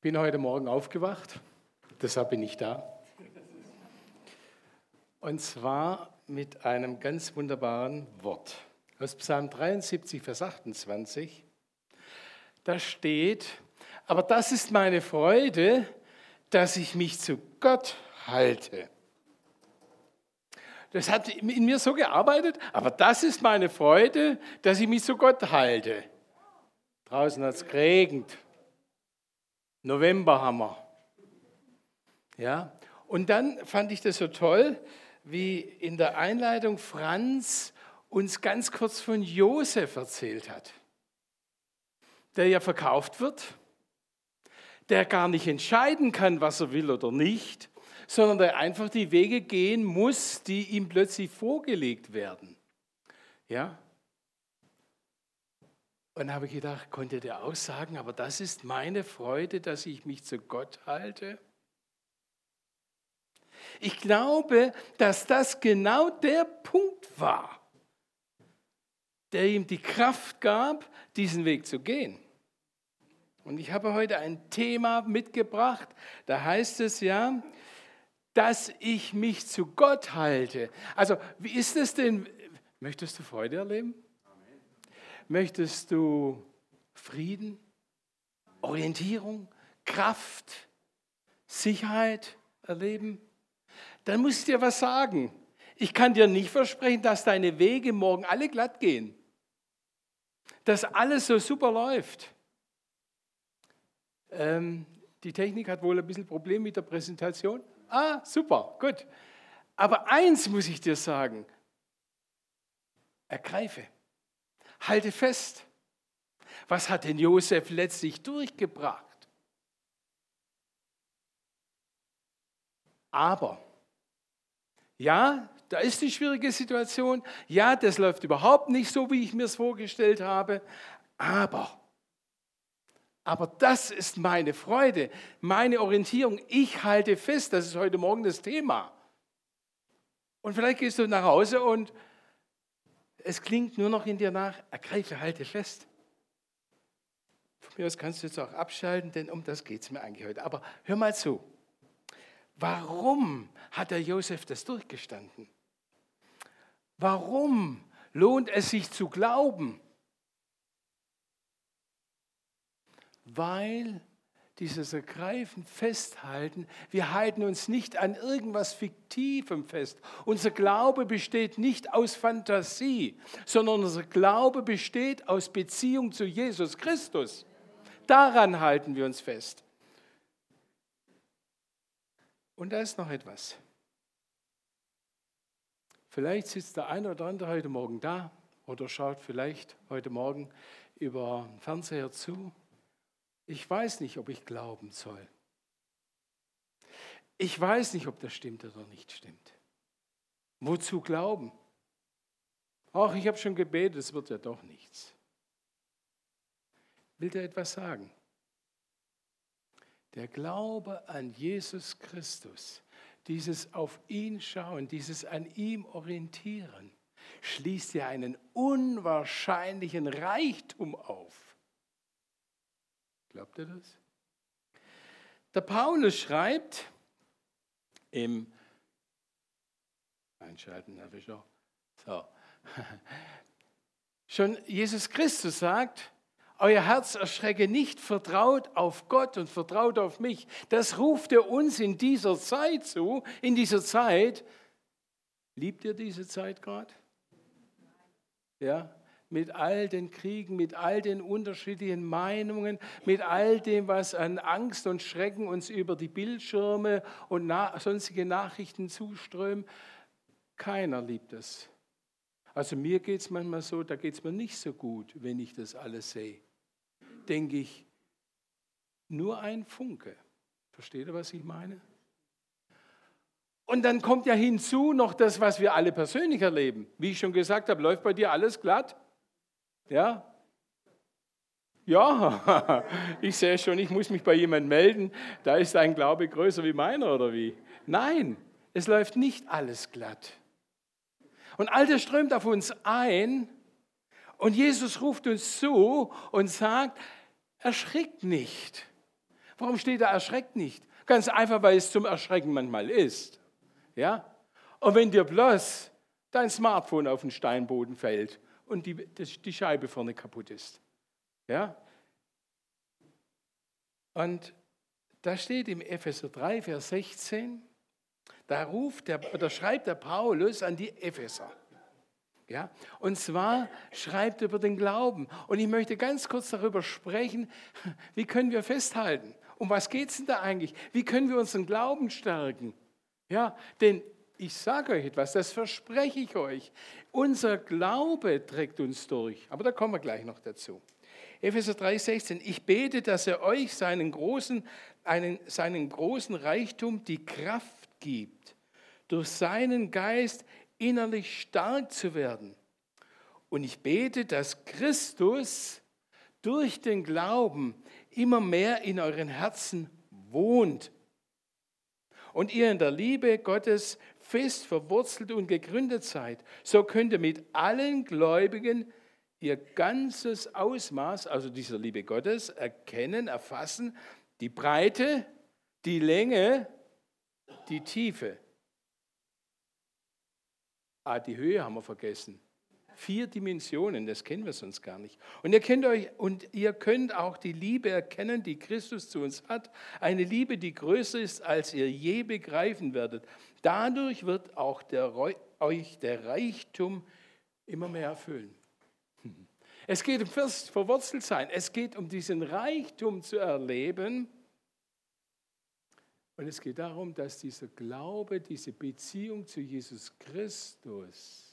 Bin heute Morgen aufgewacht, deshalb bin ich da. Und zwar mit einem ganz wunderbaren Wort aus Psalm 73, Vers 28. Da steht, aber das ist meine Freude, dass ich mich zu Gott halte. Das hat in mir so gearbeitet, aber das ist meine Freude, dass ich mich zu Gott halte. Draußen hat es geregnet. November haben wir. Ja, und dann fand ich das so toll, wie in der Einleitung Franz uns ganz kurz von Josef erzählt hat, der ja verkauft wird, der gar nicht entscheiden kann, was er will oder nicht, sondern der einfach die Wege gehen muss, die ihm plötzlich vorgelegt werden. Ja, und habe ich gedacht, konnte der auch sagen, aber das ist meine Freude, dass ich mich zu Gott halte? Ich glaube, dass das genau der Punkt war, der ihm die Kraft gab, diesen Weg zu gehen. Und ich habe heute ein Thema mitgebracht, da heißt es ja, dass ich mich zu Gott halte. Also, wie ist es denn? Möchtest du Freude erleben? Möchtest du Frieden, Orientierung, Kraft, Sicherheit erleben? Dann muss ich dir was sagen. Ich kann dir nicht versprechen, dass deine Wege morgen alle glatt gehen. Dass alles so super läuft. Ähm, die Technik hat wohl ein bisschen Problem mit der Präsentation. Ah, super, gut. Aber eins muss ich dir sagen. Ergreife. Halte fest. Was hat denn Josef letztlich durchgebracht? Aber, ja, da ist die schwierige Situation. Ja, das läuft überhaupt nicht so, wie ich mir es vorgestellt habe. Aber, aber das ist meine Freude, meine Orientierung. Ich halte fest, das ist heute Morgen das Thema. Und vielleicht gehst du nach Hause und es klingt nur noch in dir nach, ergreife, halte fest. Von mir aus kannst du jetzt auch abschalten, denn um das geht es mir eigentlich heute. Aber hör mal zu. Warum hat der Josef das durchgestanden? Warum lohnt es sich zu glauben? Weil dieses Ergreifen, Festhalten, wir halten uns nicht an irgendwas Fiktivem fest. Unser Glaube besteht nicht aus Fantasie, sondern unser Glaube besteht aus Beziehung zu Jesus Christus. Daran halten wir uns fest. Und da ist noch etwas. Vielleicht sitzt der eine oder andere heute Morgen da oder schaut vielleicht heute Morgen über den Fernseher zu ich weiß nicht, ob ich glauben soll. Ich weiß nicht, ob das stimmt oder nicht stimmt. Wozu glauben? Ach, ich habe schon gebetet, es wird ja doch nichts. Will dir etwas sagen? Der Glaube an Jesus Christus, dieses auf ihn schauen, dieses an ihm orientieren, schließt dir einen unwahrscheinlichen Reichtum auf. Glaubt ihr das? Der Paulus schreibt im Einschalten, Herr Fischer. So. Schon Jesus Christus sagt, euer Herz erschrecke nicht, vertraut auf Gott und vertraut auf mich. Das ruft er uns in dieser Zeit zu, in dieser Zeit. Liebt ihr diese Zeit gerade? Ja? Mit all den Kriegen, mit all den unterschiedlichen Meinungen, mit all dem, was an Angst und Schrecken uns über die Bildschirme und na sonstige Nachrichten zuströmen. Keiner liebt es. Also mir geht es manchmal so, da geht es mir nicht so gut, wenn ich das alles sehe. Denke ich, nur ein Funke. Versteht ihr, was ich meine? Und dann kommt ja hinzu noch das, was wir alle persönlich erleben. Wie ich schon gesagt habe, läuft bei dir alles glatt? Ja? Ja, ich sehe schon, ich muss mich bei jemandem melden, da ist dein Glaube größer wie meiner oder wie? Nein, es läuft nicht alles glatt. Und all das strömt auf uns ein und Jesus ruft uns zu und sagt, erschrickt nicht. Warum steht da erschreckt nicht? Ganz einfach, weil es zum Erschrecken manchmal ist. Ja? Und wenn dir bloß dein Smartphone auf den Steinboden fällt und die, die Scheibe vorne kaputt ist. Ja? Und da steht im Epheser 3, Vers 16, da ruft der, oder schreibt der Paulus an die Epheser. Ja? Und zwar schreibt über den Glauben. Und ich möchte ganz kurz darüber sprechen, wie können wir festhalten? Um was geht es denn da eigentlich? Wie können wir unseren Glauben stärken? Ja, denn ich sage euch etwas, das verspreche ich euch. Unser Glaube trägt uns durch. Aber da kommen wir gleich noch dazu. Epheser 3,16. Ich bete, dass er euch seinen großen, einen, seinen großen Reichtum die Kraft gibt, durch seinen Geist innerlich stark zu werden. Und ich bete, dass Christus durch den Glauben immer mehr in euren Herzen wohnt und ihr in der Liebe Gottes fest verwurzelt und gegründet seid. So könnt ihr mit allen Gläubigen ihr ganzes Ausmaß, also dieser Liebe Gottes, erkennen, erfassen, die Breite, die Länge, die Tiefe Ah, die Höhe haben wir vergessen. Vier Dimensionen, das kennen wir sonst gar nicht. Und ihr, kennt euch, und ihr könnt auch die Liebe erkennen, die Christus zu uns hat. Eine Liebe, die größer ist, als ihr je begreifen werdet. Dadurch wird auch der, euch der Reichtum immer mehr erfüllen. Es geht um fest verwurzelt sein. Es geht um diesen Reichtum zu erleben und es geht darum, dass dieser Glaube, diese Beziehung zu Jesus Christus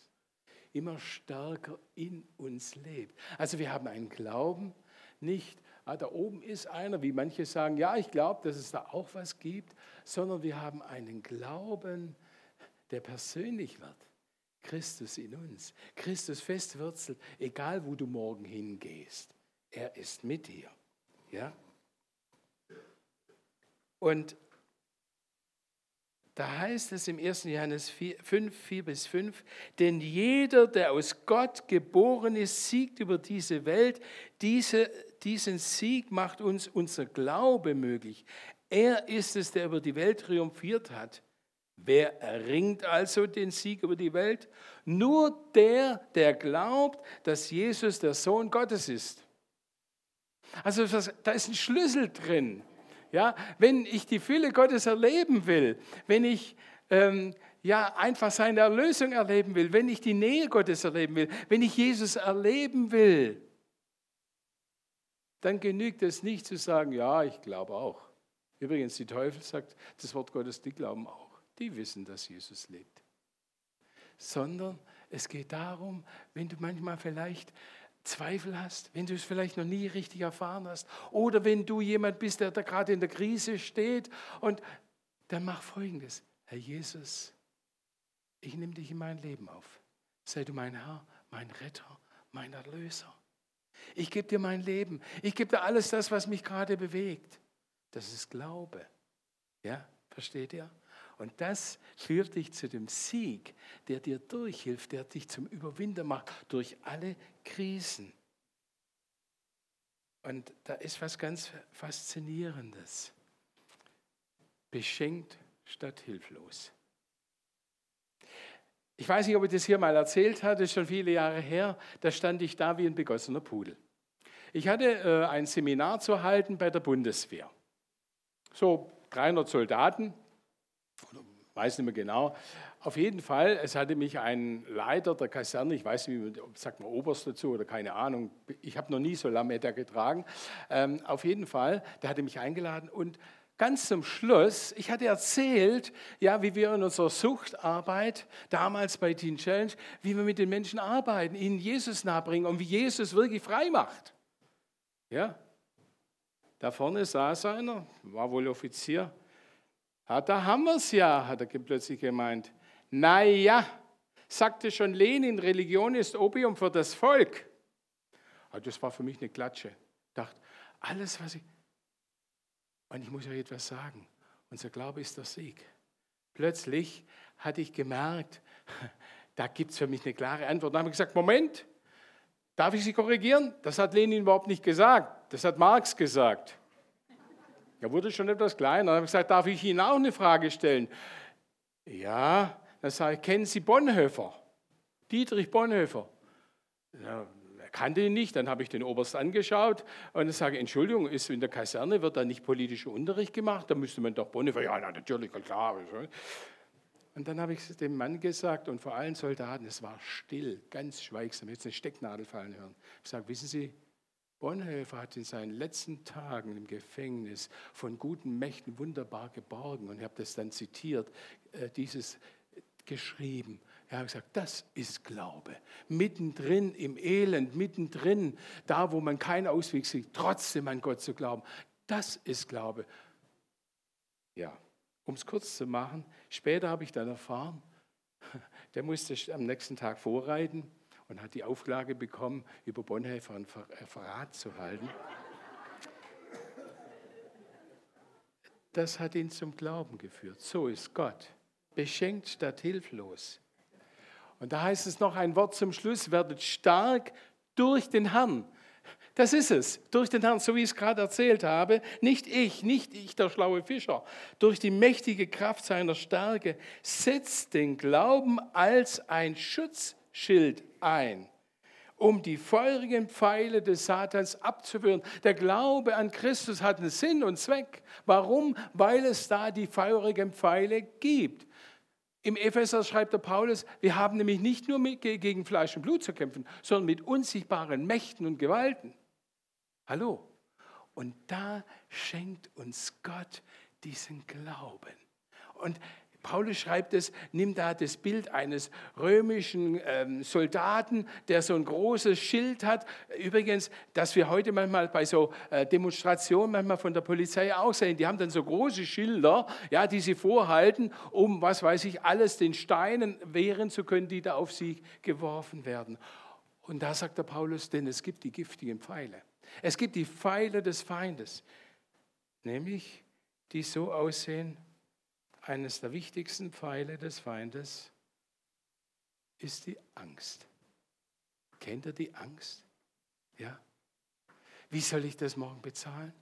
immer stärker in uns lebt. Also wir haben einen Glauben, nicht, ah, da oben ist einer, wie manche sagen, ja, ich glaube, dass es da auch was gibt, sondern wir haben einen Glauben, der persönlich wird. Christus in uns. Christus festwurzelt, egal wo du morgen hingehst. Er ist mit dir. Ja? Und da heißt es im 1. Johannes 4, 5, 4 bis 5, denn jeder, der aus Gott geboren ist, siegt über diese Welt. Diese, diesen Sieg macht uns unser Glaube möglich. Er ist es, der über die Welt triumphiert hat. Wer erringt also den Sieg über die Welt? Nur der, der glaubt, dass Jesus der Sohn Gottes ist. Also da ist ein Schlüssel drin. Ja, wenn ich die Fülle Gottes erleben will, wenn ich ähm, ja, einfach seine Erlösung erleben will, wenn ich die Nähe Gottes erleben will, wenn ich Jesus erleben will, dann genügt es nicht zu sagen, ja, ich glaube auch. Übrigens, die Teufel sagt, das Wort Gottes, die glauben auch. Die wissen, dass Jesus lebt. Sondern es geht darum, wenn du manchmal vielleicht Zweifel hast, wenn du es vielleicht noch nie richtig erfahren hast oder wenn du jemand bist, der da gerade in der Krise steht und dann mach folgendes. Herr Jesus, ich nehme dich in mein Leben auf. Sei du mein Herr, mein Retter, mein Erlöser. Ich gebe dir mein Leben. Ich gebe dir alles das, was mich gerade bewegt. Das ist Glaube. Ja, versteht ihr? Und das führt dich zu dem Sieg, der dir durchhilft, der dich zum Überwinder macht durch alle Krisen. Und da ist was ganz Faszinierendes. Beschenkt statt hilflos. Ich weiß nicht, ob ich das hier mal erzählt hatte, ist schon viele Jahre her. Da stand ich da wie ein begossener Pudel. Ich hatte äh, ein Seminar zu halten bei der Bundeswehr. So 300 Soldaten, weiß nicht mehr genau. Auf jeden Fall, es hatte mich ein Leiter der Kaserne, ich weiß nicht, sagt man Oberst dazu oder keine Ahnung, ich habe noch nie so Lametta getragen. Ähm, auf jeden Fall, der hatte mich eingeladen und ganz zum Schluss, ich hatte erzählt, ja, wie wir in unserer Suchtarbeit, damals bei Teen Challenge, wie wir mit den Menschen arbeiten, ihnen Jesus nahebringen und wie Jesus wirklich frei macht. Ja, da vorne saß einer, war wohl Offizier, ja, da haben wir es ja, hat er plötzlich gemeint. Naja, sagte schon Lenin, Religion ist Opium für das Volk. Aber das war für mich eine Klatsche. Ich dachte, alles, was ich. Und ich muss euch etwas sagen. Unser Glaube ist der Sieg. Plötzlich hatte ich gemerkt, da gibt es für mich eine klare Antwort. Dann habe ich gesagt: Moment, darf ich Sie korrigieren? Das hat Lenin überhaupt nicht gesagt. Das hat Marx gesagt. Er wurde schon etwas kleiner. Dann habe ich gesagt, darf ich Ihnen auch eine Frage stellen? Ja, dann sage ich, kennen Sie Bonhoeffer? Dietrich Bonhoeffer. Ja, er kannte ihn nicht. Dann habe ich den Oberst angeschaut und sage, Entschuldigung, ist in der Kaserne, wird da nicht politischer Unterricht gemacht? Da müsste man doch Bonhoeffer, ja, natürlich, klar. Und dann habe ich es dem Mann gesagt und vor allen Soldaten, es war still, ganz schweigsam, jetzt eine Stecknadel fallen hören. Ich sage, wissen Sie, Bonhoeffer hat in seinen letzten Tagen im Gefängnis von guten Mächten wunderbar geborgen und ich habe das dann zitiert, äh, dieses geschrieben. Er hat gesagt, das ist Glaube. Mittendrin im Elend, mittendrin, da wo man keinen Ausweg sieht, trotzdem an Gott zu glauben. Das ist Glaube. Ja, um es kurz zu machen, später habe ich dann erfahren, der musste am nächsten Tag vorreiten und hat die Auflage bekommen, über Bonhoeffer ein Verrat zu halten. Das hat ihn zum Glauben geführt. So ist Gott. Beschenkt statt hilflos. Und da heißt es noch ein Wort zum Schluss, werdet stark durch den Herrn. Das ist es, durch den Herrn, so wie ich es gerade erzählt habe. Nicht ich, nicht ich, der schlaue Fischer. Durch die mächtige Kraft seiner Stärke setzt den Glauben als ein Schutzschild ein, um die feurigen Pfeile des Satans abzuwehren. Der Glaube an Christus hat einen Sinn und Zweck. Warum? Weil es da die feurigen Pfeile gibt. Im Epheser schreibt der Paulus, wir haben nämlich nicht nur mit, gegen Fleisch und Blut zu kämpfen, sondern mit unsichtbaren Mächten und Gewalten. Hallo. Und da schenkt uns Gott diesen Glauben. Und Paulus schreibt es, nimmt da das Bild eines römischen ähm, Soldaten, der so ein großes Schild hat. Übrigens, dass wir heute manchmal bei so äh, Demonstrationen manchmal von der Polizei auch sehen, die haben dann so große Schilder, ja, die sie vorhalten, um, was weiß ich, alles den Steinen wehren zu können, die da auf sie geworfen werden. Und da sagt der Paulus, denn es gibt die giftigen Pfeile. Es gibt die Pfeile des Feindes, nämlich die so aussehen, eines der wichtigsten Pfeile des Feindes ist die Angst. Kennt ihr die Angst? Ja? Wie soll ich das morgen bezahlen?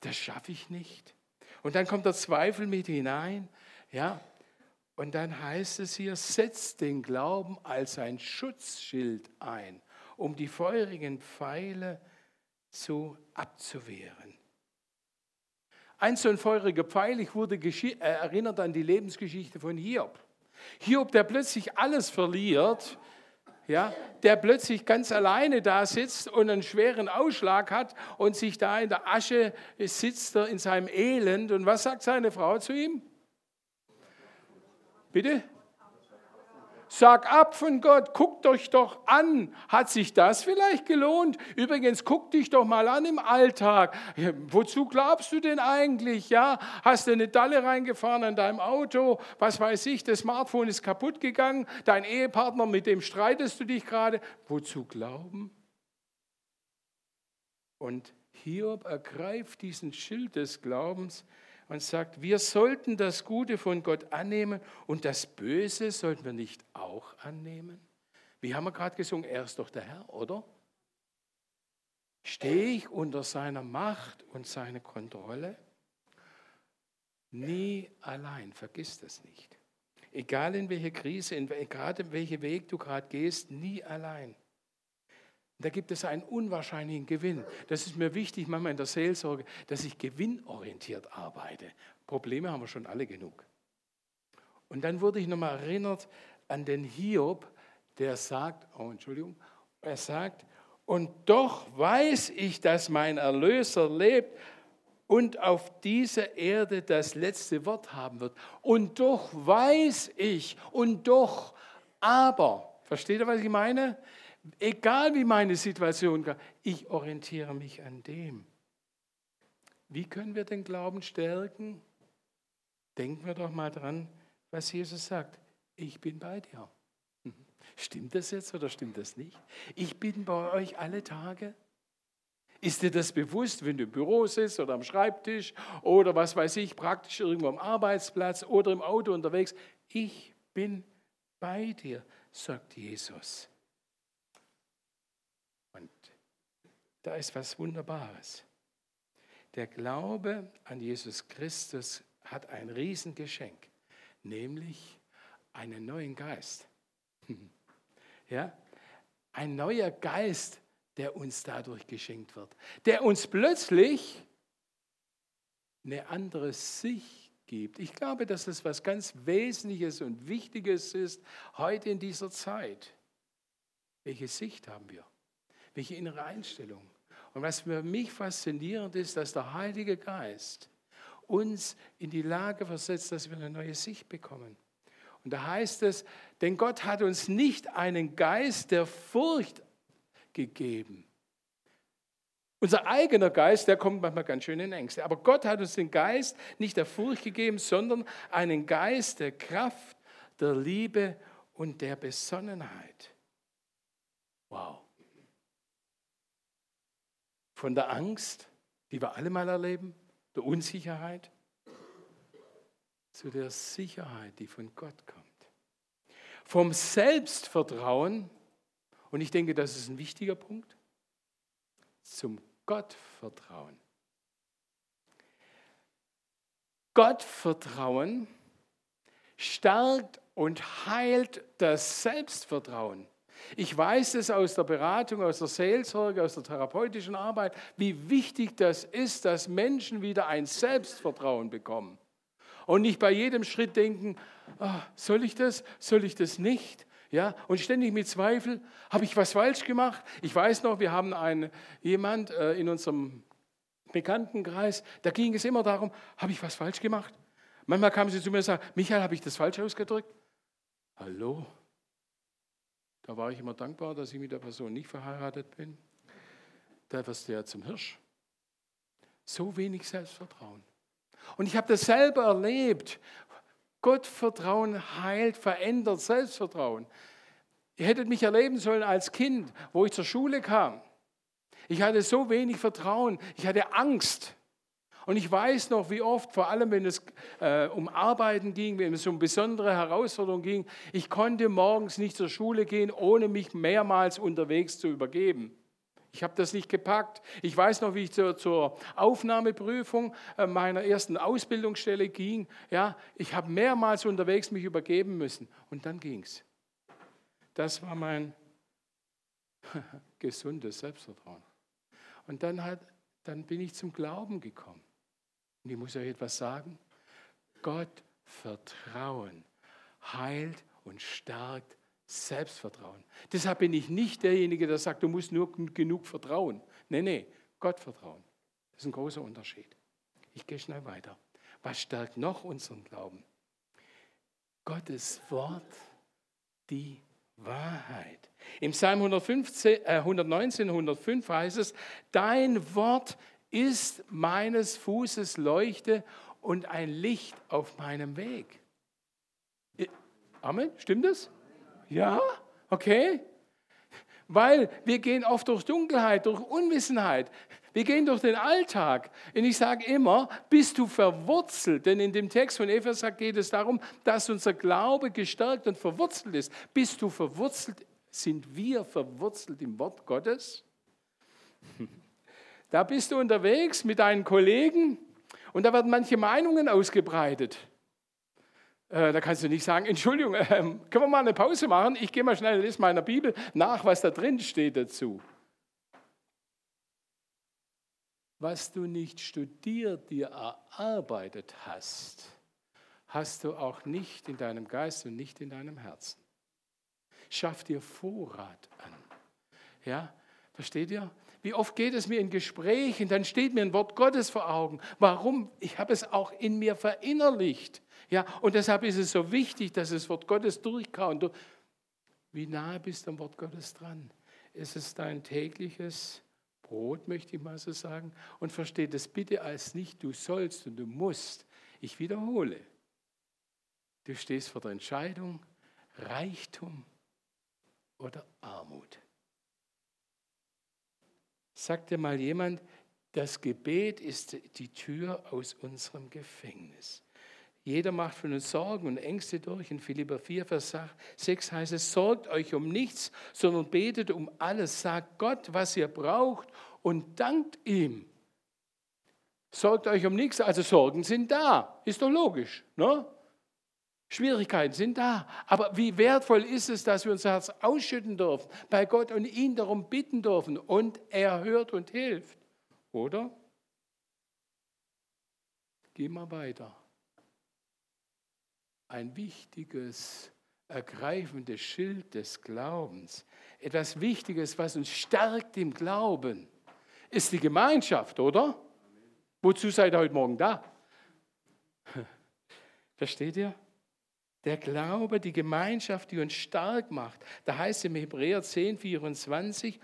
Das schaffe ich nicht. Und dann kommt der Zweifel mit hinein. Ja? Und dann heißt es hier, setzt den Glauben als ein Schutzschild ein, um die feurigen Pfeile zu abzuwehren. Ein so ein feuriger Pfeil, ich wurde äh, erinnert an die Lebensgeschichte von Hiob. Hiob, der plötzlich alles verliert, ja, der plötzlich ganz alleine da sitzt und einen schweren Ausschlag hat und sich da in der Asche sitzt er in seinem Elend. Und was sagt seine Frau zu ihm? Bitte? Sag ab von Gott, guckt euch doch an. Hat sich das vielleicht gelohnt? Übrigens, guck dich doch mal an im Alltag. Wozu glaubst du denn eigentlich? Ja, hast du eine Dalle reingefahren an deinem Auto? Was weiß ich, das Smartphone ist kaputt gegangen. Dein Ehepartner, mit dem streitest du dich gerade. Wozu glauben? Und Hiob ergreift diesen Schild des Glaubens und sagt, wir sollten das Gute von Gott annehmen und das Böse sollten wir nicht auch annehmen. Wie haben wir gerade gesungen, er ist doch der Herr, oder? Stehe ich unter seiner Macht und seiner Kontrolle? Nie allein, vergiss das nicht. Egal in welche Krise, in, gerade in welchen Weg du gerade gehst, nie allein. Da gibt es einen unwahrscheinlichen Gewinn. Das ist mir wichtig, manchmal in der Seelsorge, dass ich gewinnorientiert arbeite. Probleme haben wir schon alle genug. Und dann wurde ich nochmal erinnert an den Hiob, der sagt, oh Entschuldigung, er sagt, und doch weiß ich, dass mein Erlöser lebt und auf dieser Erde das letzte Wort haben wird. Und doch weiß ich, und doch, aber, versteht ihr, was ich meine? Egal wie meine Situation ich orientiere mich an dem. Wie können wir den Glauben stärken? Denken wir doch mal dran, was Jesus sagt. Ich bin bei dir. Stimmt das jetzt oder stimmt das nicht? Ich bin bei euch alle Tage. Ist dir das bewusst, wenn du im Büro sitzt oder am Schreibtisch oder was weiß ich, praktisch irgendwo am Arbeitsplatz oder im Auto unterwegs? Ich bin bei dir, sagt Jesus. Da ist was Wunderbares. Der Glaube an Jesus Christus hat ein Riesengeschenk, nämlich einen neuen Geist. Ja? Ein neuer Geist, der uns dadurch geschenkt wird, der uns plötzlich eine andere Sicht gibt. Ich glaube, dass das was ganz Wesentliches und Wichtiges ist heute in dieser Zeit. Welche Sicht haben wir? Welche innere Einstellung? Und was für mich faszinierend ist, dass der Heilige Geist uns in die Lage versetzt, dass wir eine neue Sicht bekommen. Und da heißt es, denn Gott hat uns nicht einen Geist der Furcht gegeben. Unser eigener Geist, der kommt manchmal ganz schön in Ängste. Aber Gott hat uns den Geist nicht der Furcht gegeben, sondern einen Geist der Kraft, der Liebe und der Besonnenheit. Wow. Von der Angst, die wir alle mal erleben, der Unsicherheit, zu der Sicherheit, die von Gott kommt. Vom Selbstvertrauen, und ich denke, das ist ein wichtiger Punkt, zum Gottvertrauen. Gottvertrauen stärkt und heilt das Selbstvertrauen. Ich weiß es aus der Beratung, aus der Seelsorge, aus der therapeutischen Arbeit, wie wichtig das ist, dass Menschen wieder ein Selbstvertrauen bekommen. Und nicht bei jedem Schritt denken, oh, soll ich das, soll ich das nicht? Ja, und ständig mit Zweifel, habe ich was falsch gemacht? Ich weiß noch, wir haben einen, jemand äh, in unserem Bekanntenkreis, da ging es immer darum, habe ich was falsch gemacht? Manchmal kamen sie zu mir und sagten, Michael, habe ich das falsch ausgedrückt? Hallo? Da war ich immer dankbar, dass ich mit der Person nicht verheiratet bin. Da wirst du ja zum Hirsch. So wenig Selbstvertrauen. Und ich habe das selber erlebt. Gottvertrauen heilt, verändert Selbstvertrauen. Ihr hättet mich erleben sollen als Kind, wo ich zur Schule kam. Ich hatte so wenig Vertrauen, ich hatte Angst. Und ich weiß noch, wie oft, vor allem wenn es äh, um Arbeiten ging, wenn es um besondere Herausforderungen ging, ich konnte morgens nicht zur Schule gehen, ohne mich mehrmals unterwegs zu übergeben. Ich habe das nicht gepackt. Ich weiß noch, wie ich zur, zur Aufnahmeprüfung äh, meiner ersten Ausbildungsstelle ging. Ja, ich habe mehrmals unterwegs mich übergeben müssen. Und dann ging es. Das war mein gesundes Selbstvertrauen. Und dann, hat, dann bin ich zum Glauben gekommen. Und ich muss euch etwas sagen. Gott vertrauen heilt und stärkt Selbstvertrauen. Deshalb bin ich nicht derjenige, der sagt, du musst nur genug vertrauen. Nee, nee, Gott vertrauen. Das ist ein großer Unterschied. Ich gehe schnell weiter. Was stärkt noch unseren Glauben? Gottes Wort, die Wahrheit. Im Psalm 115, äh, 119, 105 heißt es, dein Wort ist meines Fußes Leuchte und ein Licht auf meinem Weg. Amen, stimmt das? Ja, okay. Weil wir gehen oft durch Dunkelheit, durch Unwissenheit. Wir gehen durch den Alltag. Und ich sage immer, bist du verwurzelt? Denn in dem Text von Epheser geht es darum, dass unser Glaube gestärkt und verwurzelt ist. Bist du verwurzelt? Sind wir verwurzelt im Wort Gottes? Da bist du unterwegs mit deinen Kollegen und da werden manche Meinungen ausgebreitet. Äh, da kannst du nicht sagen, Entschuldigung, äh, können wir mal eine Pause machen? Ich gehe mal schnell lese meiner Bibel nach, was da drin steht dazu. Was du nicht studiert, dir erarbeitet hast, hast du auch nicht in deinem Geist und nicht in deinem Herzen. Schaff dir Vorrat an. Ja, versteht ihr? Wie oft geht es mir in Gesprächen, dann steht mir ein Wort Gottes vor Augen. Warum? Ich habe es auch in mir verinnerlicht. Ja, und deshalb ist es so wichtig, dass das Wort Gottes durchkaut. Wie nahe bist du am Wort Gottes dran? Ist es dein tägliches Brot, möchte ich mal so sagen. Und verstehe das bitte als nicht du sollst und du musst. Ich wiederhole. Du stehst vor der Entscheidung, Reichtum oder Armut. Sagte mal jemand, das Gebet ist die Tür aus unserem Gefängnis. Jeder macht von uns Sorgen und Ängste durch. In Philippa 4, Vers 6 heißt es, sorgt euch um nichts, sondern betet um alles. Sagt Gott, was ihr braucht und dankt ihm. Sorgt euch um nichts, also Sorgen sind da. Ist doch logisch. Ne? Schwierigkeiten sind da. Aber wie wertvoll ist es, dass wir unser Herz ausschütten dürfen bei Gott und ihn darum bitten dürfen und er hört und hilft. Oder? Geh mal weiter. Ein wichtiges, ergreifendes Schild des Glaubens, etwas Wichtiges, was uns stärkt im Glauben, ist die Gemeinschaft, oder? Wozu seid ihr heute Morgen da? Versteht ihr? Der Glaube, die Gemeinschaft, die uns stark macht. Da heißt im Hebräer 10, 24,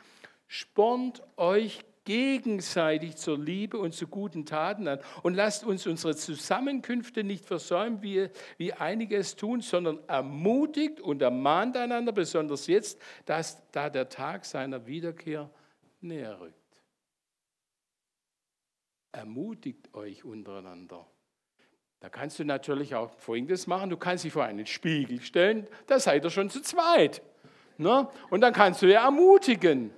spornt euch gegenseitig zur Liebe und zu guten Taten an und lasst uns unsere Zusammenkünfte nicht versäumen, wie, wie einige es tun, sondern ermutigt und ermahnt einander, besonders jetzt, dass da der Tag seiner Wiederkehr näher rückt ermutigt euch untereinander. Da kannst du natürlich auch Folgendes machen. Du kannst dich vor einen Spiegel stellen, da seid ihr schon zu zweit. Ne? Und dann kannst du ja ermutigen.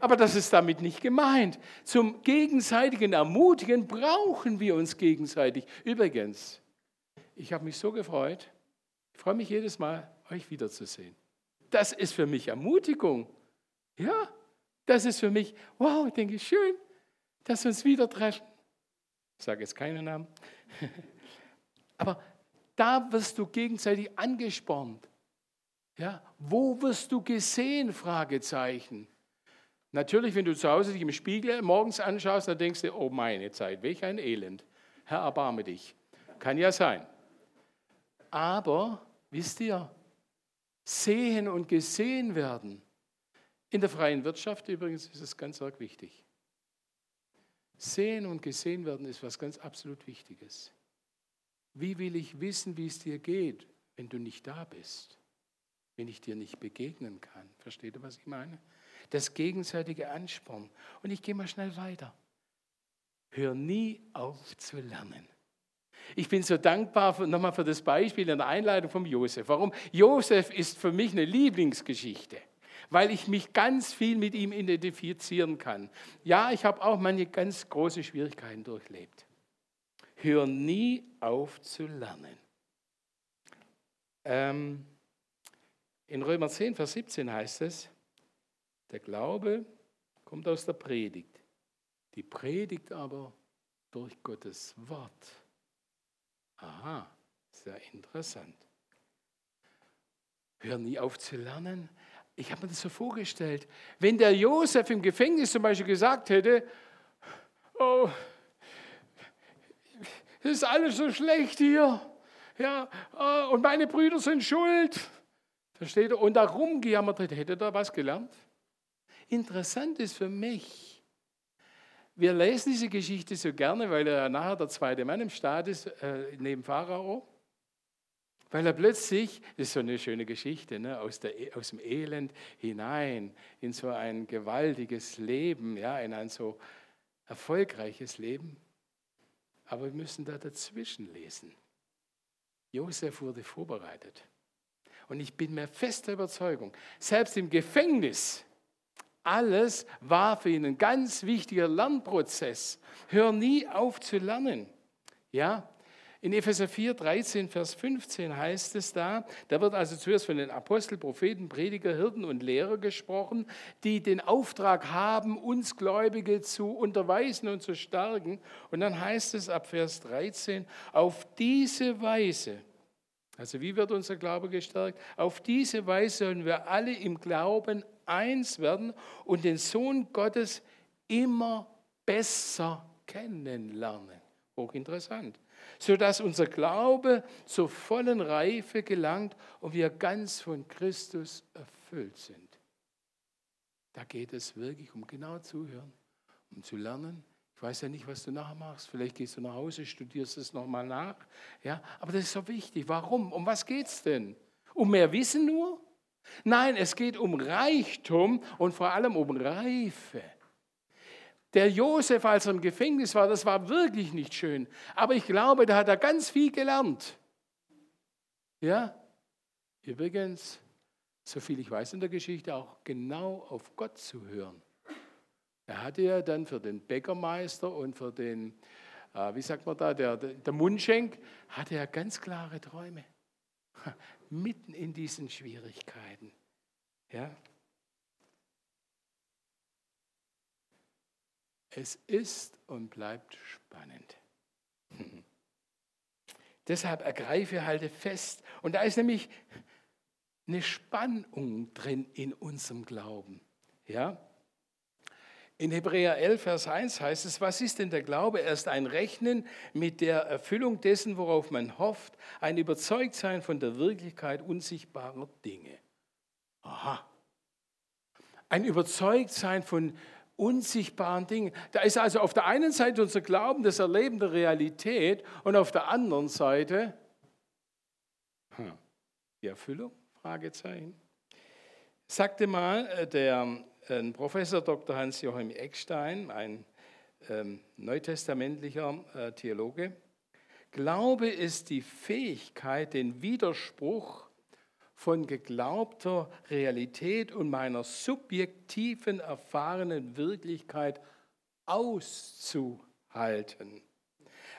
Aber das ist damit nicht gemeint. Zum gegenseitigen Ermutigen brauchen wir uns gegenseitig. Übrigens, ich habe mich so gefreut. Ich freue mich jedes Mal, euch wiederzusehen. Das ist für mich Ermutigung. Ja, das ist für mich, wow, ich denke, schön, dass wir uns wieder treffen. Ich sage jetzt keinen Namen. Aber da wirst du gegenseitig angespornt. Ja, wo wirst du gesehen? Fragezeichen. Natürlich, wenn du zu Hause dich im Spiegel morgens anschaust, dann denkst du, oh meine Zeit, welch ein Elend. Herr, erbarme dich. Kann ja sein. Aber, wisst ihr, sehen und gesehen werden. In der freien Wirtschaft übrigens ist es ganz arg wichtig. Sehen und gesehen werden ist was ganz absolut Wichtiges. Wie will ich wissen, wie es dir geht, wenn du nicht da bist? Wenn ich dir nicht begegnen kann? Versteht ihr, was ich meine? Das gegenseitige Ansporn. Und ich gehe mal schnell weiter. Hör nie auf zu lernen. Ich bin so dankbar nochmal für das Beispiel in der Einleitung von Josef. Warum? Josef ist für mich eine Lieblingsgeschichte weil ich mich ganz viel mit ihm identifizieren kann. Ja, ich habe auch manche ganz große Schwierigkeiten durchlebt. Hör nie auf zu lernen. Ähm, in Römer 10, Vers 17 heißt es, der Glaube kommt aus der Predigt. Die Predigt aber durch Gottes Wort. Aha, sehr interessant. Hör nie auf zu lernen ich habe mir das so vorgestellt, wenn der Josef im Gefängnis zum Beispiel gesagt hätte, oh, es ist alles so schlecht hier, ja, oh, und meine Brüder sind schuld, versteht ihr, und da rumgejammert hätte, er was gelernt? Interessant ist für mich, wir lesen diese Geschichte so gerne, weil er nachher der zweite Mann im Staat ist, äh, neben Pharao. Weil er plötzlich, das ist so eine schöne Geschichte, ne, aus, der, aus dem Elend hinein in so ein gewaltiges Leben, ja, in ein so erfolgreiches Leben. Aber wir müssen da dazwischen lesen. Josef wurde vorbereitet. Und ich bin mir fester Überzeugung, selbst im Gefängnis, alles war für ihn ein ganz wichtiger Lernprozess. Hör nie auf zu lernen. Ja, in Epheser 4, 13, Vers 15 heißt es da, da wird also zuerst von den Apostel, Propheten, Prediger, Hirten und Lehrer gesprochen, die den Auftrag haben, uns Gläubige zu unterweisen und zu stärken. Und dann heißt es ab Vers 13, auf diese Weise, also wie wird unser Glaube gestärkt? Auf diese Weise sollen wir alle im Glauben eins werden und den Sohn Gottes immer besser kennenlernen. Hochinteressant sodass unser Glaube zur vollen Reife gelangt und wir ganz von Christus erfüllt sind. Da geht es wirklich um genau zuhören, um zu lernen. Ich weiß ja nicht, was du nachher machst. Vielleicht gehst du nach Hause, studierst es nochmal nach. Ja, aber das ist so wichtig. Warum? Um was geht es denn? Um mehr Wissen nur? Nein, es geht um Reichtum und vor allem um Reife. Der Josef, als er im Gefängnis war, das war wirklich nicht schön. Aber ich glaube, da hat er ganz viel gelernt. Ja? Übrigens, so viel ich weiß in der Geschichte, auch genau auf Gott zu hören. Er hatte ja dann für den Bäckermeister und für den äh, wie sagt man da, der, der Mundschenk, hatte ja ganz klare Träume. Mitten in diesen Schwierigkeiten. Ja? Es ist und bleibt spannend. Deshalb ergreife, halte fest. Und da ist nämlich eine Spannung drin in unserem Glauben. Ja? In Hebräer 11, Vers 1 heißt es, was ist denn der Glaube? Er ist ein Rechnen mit der Erfüllung dessen, worauf man hofft, ein Überzeugtsein von der Wirklichkeit unsichtbarer Dinge. Aha. Ein Überzeugtsein von unsichtbaren Dingen. Da ist also auf der einen Seite unser Glauben, das Erleben der Realität und auf der anderen Seite hm, die Erfüllung? Fragezeichen. Sagte mal äh, der äh, Professor Dr. Hans-Joachim Eckstein, ein ähm, neutestamentlicher äh, Theologe, Glaube ist die Fähigkeit, den Widerspruch von geglaubter Realität und meiner subjektiven, erfahrenen Wirklichkeit auszuhalten.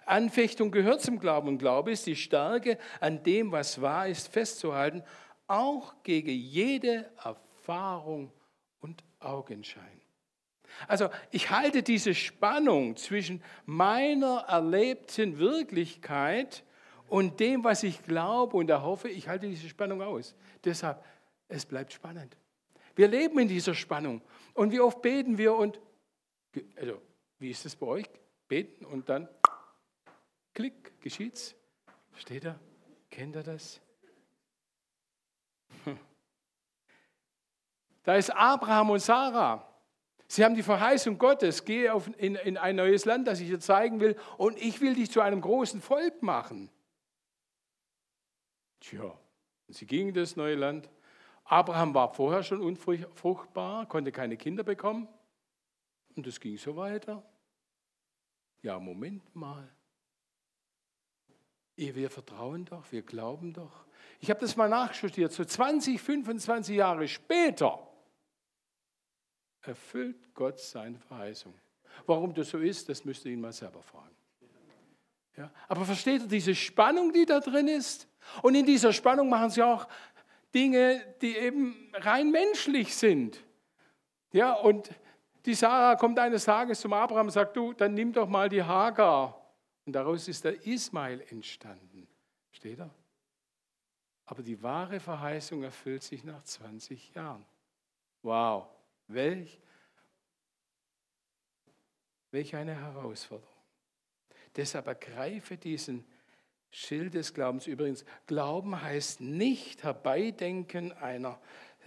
Anfechtung gehört zum Glauben und Glaube ist die Stärke, an dem, was wahr ist, festzuhalten auch gegen jede Erfahrung und Augenschein. Also ich halte diese Spannung zwischen meiner erlebten Wirklichkeit und dem, was ich glaube und erhoffe, ich halte diese Spannung aus. Deshalb, es bleibt spannend. Wir leben in dieser Spannung. Und wie oft beten wir und, also, wie ist es bei euch? Beten und dann, klick, geschieht's. Versteht er? Kennt er das? Da ist Abraham und Sarah. Sie haben die Verheißung Gottes, gehe auf, in, in ein neues Land, das ich dir zeigen will, und ich will dich zu einem großen Volk machen. Tja, sie gingen in das neue Land. Abraham war vorher schon unfruchtbar, konnte keine Kinder bekommen. Und es ging so weiter. Ja, Moment mal. Wir vertrauen doch, wir glauben doch. Ich habe das mal nachstudiert, so 20, 25 Jahre später erfüllt Gott seine Verheißung. Warum das so ist, das müsst ihr ihn mal selber fragen. Ja, aber versteht ihr diese Spannung, die da drin ist? Und in dieser Spannung machen sie auch Dinge, die eben rein menschlich sind. Ja, und die Sarah kommt eines Tages zum Abraham und sagt, du, dann nimm doch mal die Hagar. Und daraus ist der Ismail entstanden. Steht er? Aber die wahre Verheißung erfüllt sich nach 20 Jahren. Wow. Welch, welch eine Herausforderung. Deshalb ergreife diesen Schild des Glaubens. Übrigens, Glauben heißt nicht Herbeidenken einer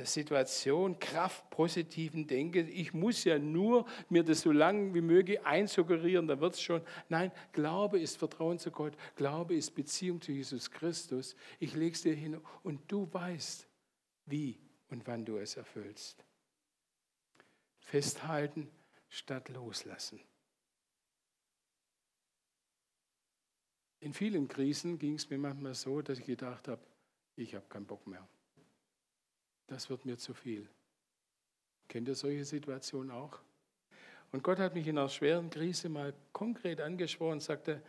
Situation, kraftpositiven Denken. Ich muss ja nur mir das so lange wie möglich einsuggerieren, dann wird es schon. Nein, Glaube ist Vertrauen zu Gott. Glaube ist Beziehung zu Jesus Christus. Ich lege es dir hin und du weißt, wie und wann du es erfüllst. Festhalten statt loslassen. In vielen Krisen ging es mir manchmal so, dass ich gedacht habe, ich habe keinen Bock mehr. Das wird mir zu viel. Kennt ihr solche Situationen auch? Und Gott hat mich in einer schweren Krise mal konkret angesprochen und sagte,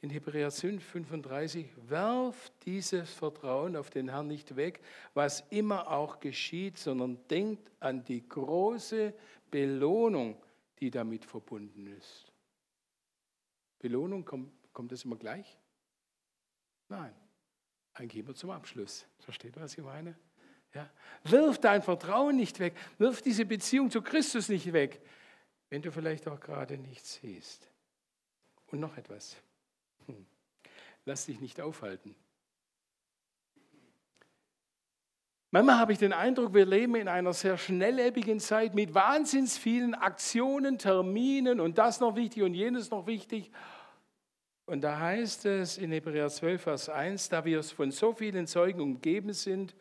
in Hebräer 5, 35, werf dieses Vertrauen auf den Herrn nicht weg, was immer auch geschieht, sondern denkt an die große Belohnung, die damit verbunden ist. Belohnung, kommt, kommt das immer gleich? Nein, eigentlich immer zum Abschluss. Versteht, was ich meine? Ja? Wirf dein Vertrauen nicht weg, wirf diese Beziehung zu Christus nicht weg, wenn du vielleicht auch gerade nichts siehst. Und noch etwas. Hm. Lass dich nicht aufhalten. Manchmal habe ich den Eindruck, wir leben in einer sehr schnelllebigen Zeit mit wahnsinns vielen Aktionen, Terminen und das noch wichtig und jenes noch wichtig. Und da heißt es in Hebräer 12, Vers 1, da wir von so vielen Zeugen umgeben sind,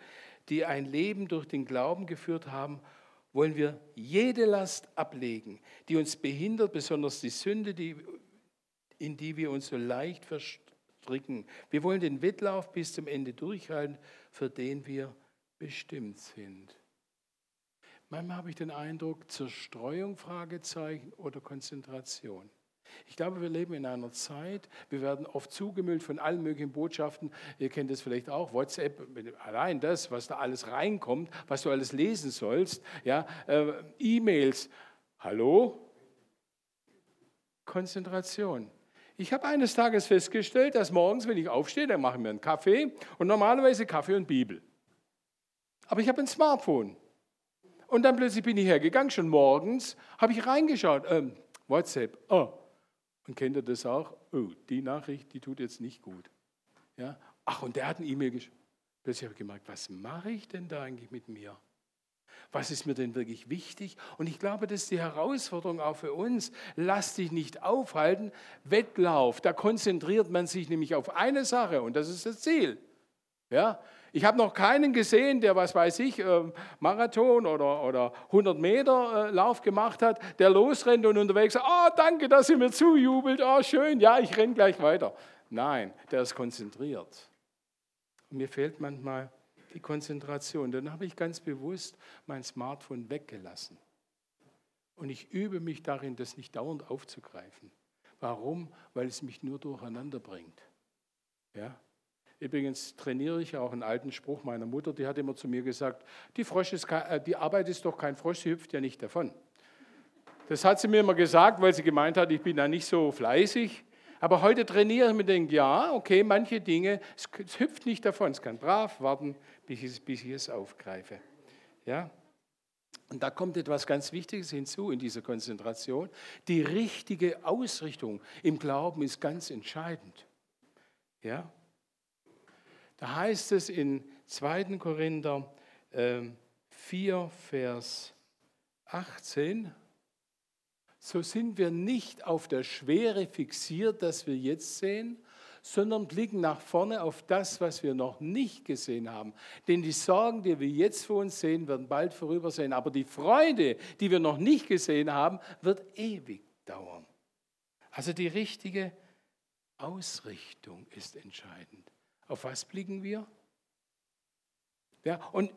die ein Leben durch den Glauben geführt haben, wollen wir jede Last ablegen, die uns behindert, besonders die Sünde, die in die wir uns so leicht verstricken. Wir wollen den Wettlauf bis zum Ende durchhalten, für den wir bestimmt sind. Manchmal habe ich den Eindruck, Zerstreuung, Fragezeichen oder Konzentration. Ich glaube, wir leben in einer Zeit, wir werden oft zugemüllt von allen möglichen Botschaften. Ihr kennt das vielleicht auch, WhatsApp, allein das, was da alles reinkommt, was du alles lesen sollst, ja, äh, E-Mails. Hallo? Konzentration. Ich habe eines Tages festgestellt, dass morgens, wenn ich aufstehe, dann mache ich mir einen Kaffee und normalerweise Kaffee und Bibel. Aber ich habe ein Smartphone. Und dann plötzlich bin ich hergegangen, schon morgens, habe ich reingeschaut. Ähm, WhatsApp. Oh. Und kennt ihr das auch? Oh, die Nachricht, die tut jetzt nicht gut. Ja? Ach, und der hat eine E-Mail geschrieben. Plötzlich habe ich gemerkt, was mache ich denn da eigentlich mit mir? Was ist mir denn wirklich wichtig? Und ich glaube, das ist die Herausforderung auch für uns. Lass dich nicht aufhalten. Wettlauf, da konzentriert man sich nämlich auf eine Sache und das ist das Ziel. Ja? Ich habe noch keinen gesehen, der, was weiß ich, ähm, Marathon oder, oder 100 Meter äh, Lauf gemacht hat, der losrennt und unterwegs sagt, oh, danke, dass ihr mir zujubelt, oh, schön, ja, ich renne gleich weiter. Nein, der ist konzentriert. Mir fehlt manchmal die Konzentration. Dann habe ich ganz bewusst mein Smartphone weggelassen. Und ich übe mich darin, das nicht dauernd aufzugreifen. Warum? Weil es mich nur durcheinander bringt. Ja? Übrigens trainiere ich auch einen alten Spruch meiner Mutter, die hat immer zu mir gesagt, die, Frosch ist äh, die Arbeit ist doch kein Frosch, sie hüpft ja nicht davon. Das hat sie mir immer gesagt, weil sie gemeint hat, ich bin da nicht so fleißig. Aber heute trainiere ich mir denke, ja, okay, manche Dinge, es, es, hüpft nicht davon, es kann brav warten, bis ich, bis ich es aufgreife. Ja? Und da kommt etwas ganz Wichtiges hinzu in dieser Konzentration. Die richtige Ausrichtung im Glauben ist ganz entscheidend. Ja? Da heißt es in 2. Korinther 4, ähm, Vers 18, so sind wir nicht auf der Schwere fixiert, das wir jetzt sehen, sondern blicken nach vorne auf das, was wir noch nicht gesehen haben. Denn die Sorgen, die wir jetzt vor uns sehen, werden bald vorüber sein. Aber die Freude, die wir noch nicht gesehen haben, wird ewig dauern. Also die richtige Ausrichtung ist entscheidend. Auf was blicken wir? Ja, und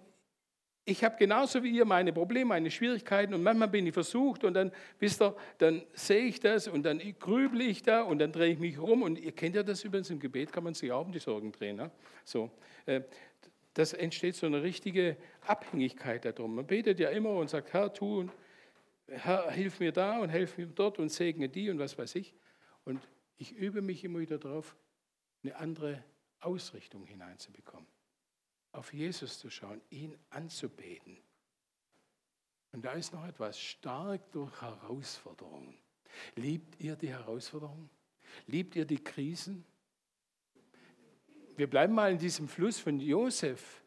ich habe genauso wie ihr meine Probleme, meine Schwierigkeiten und manchmal bin ich versucht und dann, wisst ihr, dann sehe ich das und dann grüble ich da und dann drehe ich mich rum und ihr kennt ja das übrigens im Gebet, kann man sich auch um die Sorgen drehen. Ne? So, äh, das entsteht so eine richtige Abhängigkeit darum. Man betet ja immer und sagt, Herr, tu und Herr, hilf mir da und hilf mir dort und segne die und was weiß ich. Und ich übe mich immer wieder darauf, eine andere Ausrichtung hineinzubekommen auf Jesus zu schauen, ihn anzubeten. Und da ist noch etwas stark durch Herausforderungen. Liebt ihr die Herausforderungen? Liebt ihr die Krisen? Wir bleiben mal in diesem Fluss von Josef.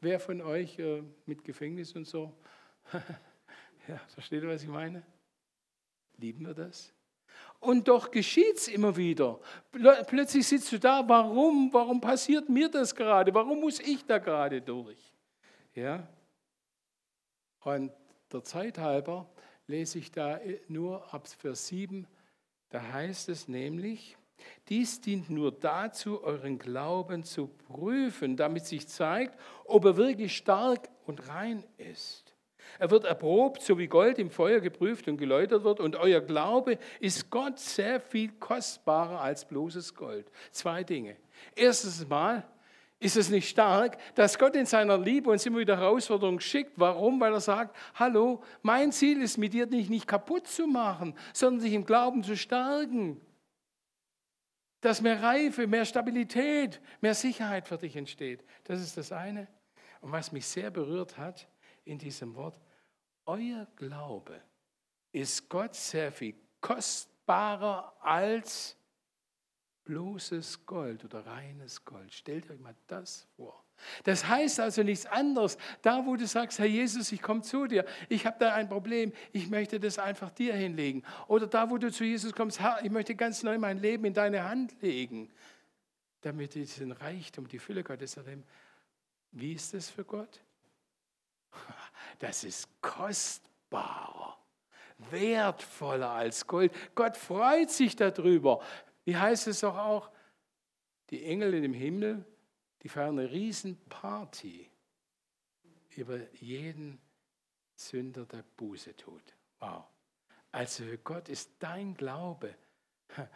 Wer von euch äh, mit Gefängnis und so? ja, versteht ihr, was ich meine? Lieben wir das? Und doch geschieht es immer wieder. Plötzlich sitzt du da, warum? Warum passiert mir das gerade? Warum muss ich da gerade durch? Ja? Und der Zeit halber lese ich da nur ab Vers 7, da heißt es nämlich, dies dient nur dazu, euren Glauben zu prüfen, damit sich zeigt, ob er wirklich stark und rein ist. Er wird erprobt, so wie Gold im Feuer geprüft und geläutert wird. Und euer Glaube ist Gott sehr viel kostbarer als bloßes Gold. Zwei Dinge. Erstens mal ist es nicht stark, dass Gott in seiner Liebe uns immer wieder Herausforderungen schickt. Warum? Weil er sagt, hallo, mein Ziel ist mit dir dich nicht kaputt zu machen, sondern dich im Glauben zu stärken. Dass mehr Reife, mehr Stabilität, mehr Sicherheit für dich entsteht. Das ist das eine. Und was mich sehr berührt hat, in diesem Wort, euer Glaube ist Gott sehr viel kostbarer als bloßes Gold oder reines Gold. Stellt euch mal das vor. Das heißt also nichts anderes. Da, wo du sagst, Herr Jesus, ich komme zu dir, ich habe da ein Problem, ich möchte das einfach dir hinlegen. Oder da, wo du zu Jesus kommst, Herr, ich möchte ganz neu mein Leben in deine Hand legen, damit ich diesen Reichtum, die Fülle Gottes erleben. Wie ist das für Gott? Das ist kostbarer, wertvoller als Gold. Gott freut sich darüber. Wie heißt es doch auch? Die Engel in dem Himmel, die feiern eine Riesenparty über jeden Sünder, der Buße tut. Wow. Also Gott ist dein Glaube.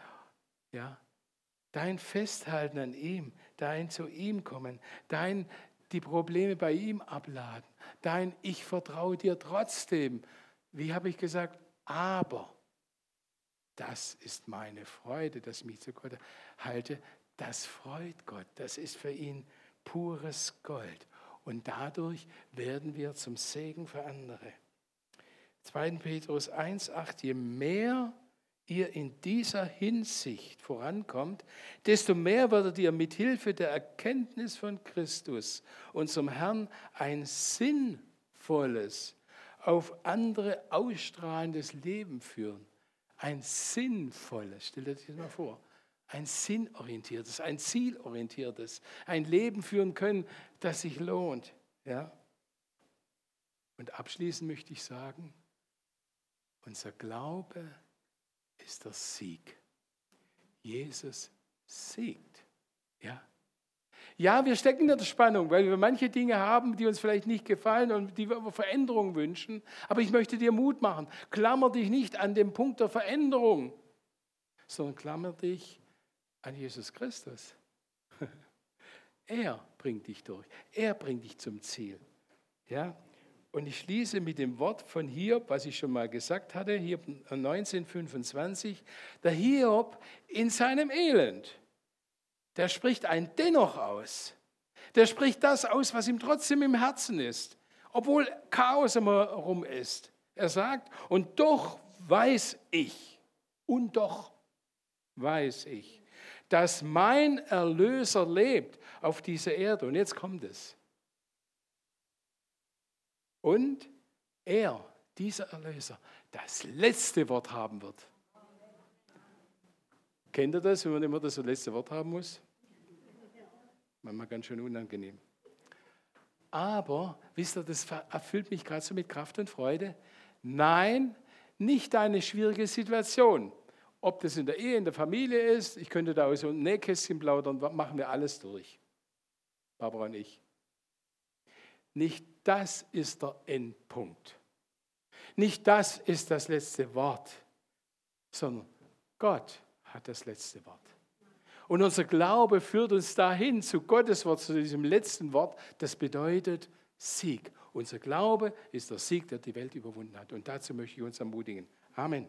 Ja, dein Festhalten an ihm, dein zu ihm kommen, dein die Probleme bei ihm abladen, dein Ich vertraue dir trotzdem. Wie habe ich gesagt? Aber das ist meine Freude, dass ich mich zu Gott halte. Das freut Gott. Das ist für ihn pures Gold. Und dadurch werden wir zum Segen für andere. 2. Petrus 1,8, je mehr ihr in dieser Hinsicht vorankommt, desto mehr werdet ihr mit Hilfe der Erkenntnis von Christus, unserem Herrn, ein sinnvolles, auf andere ausstrahlendes Leben führen. Ein sinnvolles, stellt euch das mal vor, ein sinnorientiertes, ein zielorientiertes, ein Leben führen können, das sich lohnt. Ja? Und abschließend möchte ich sagen, unser Glaube ist der Sieg. Jesus siegt. Ja. Ja, wir stecken in der Spannung, weil wir manche Dinge haben, die uns vielleicht nicht gefallen und die wir Veränderung wünschen. Aber ich möchte dir Mut machen. Klammer dich nicht an den Punkt der Veränderung, sondern klammer dich an Jesus Christus. Er bringt dich durch. Er bringt dich zum Ziel. Ja? Und ich schließe mit dem Wort von Hiob, was ich schon mal gesagt hatte, Hiob 1925. Der Hiob in seinem Elend, der spricht ein Dennoch aus. Der spricht das aus, was ihm trotzdem im Herzen ist, obwohl Chaos immer rum ist. Er sagt, und doch weiß ich, und doch weiß ich, dass mein Erlöser lebt auf dieser Erde. Und jetzt kommt es. Und er, dieser Erlöser, das letzte Wort haben wird. Kennt ihr das, wenn man immer das letzte Wort haben muss? Manchmal ganz schön unangenehm. Aber, wisst ihr, das erfüllt mich gerade so mit Kraft und Freude. Nein, nicht eine schwierige Situation. Ob das in der Ehe, in der Familie ist, ich könnte da aus so ein Nähkästchen plaudern, machen wir alles durch. Barbara und ich. Nicht das ist der Endpunkt. Nicht das ist das letzte Wort, sondern Gott hat das letzte Wort. Und unser Glaube führt uns dahin zu Gottes Wort, zu diesem letzten Wort. Das bedeutet Sieg. Unser Glaube ist der Sieg, der die Welt überwunden hat. Und dazu möchte ich uns ermutigen. Amen.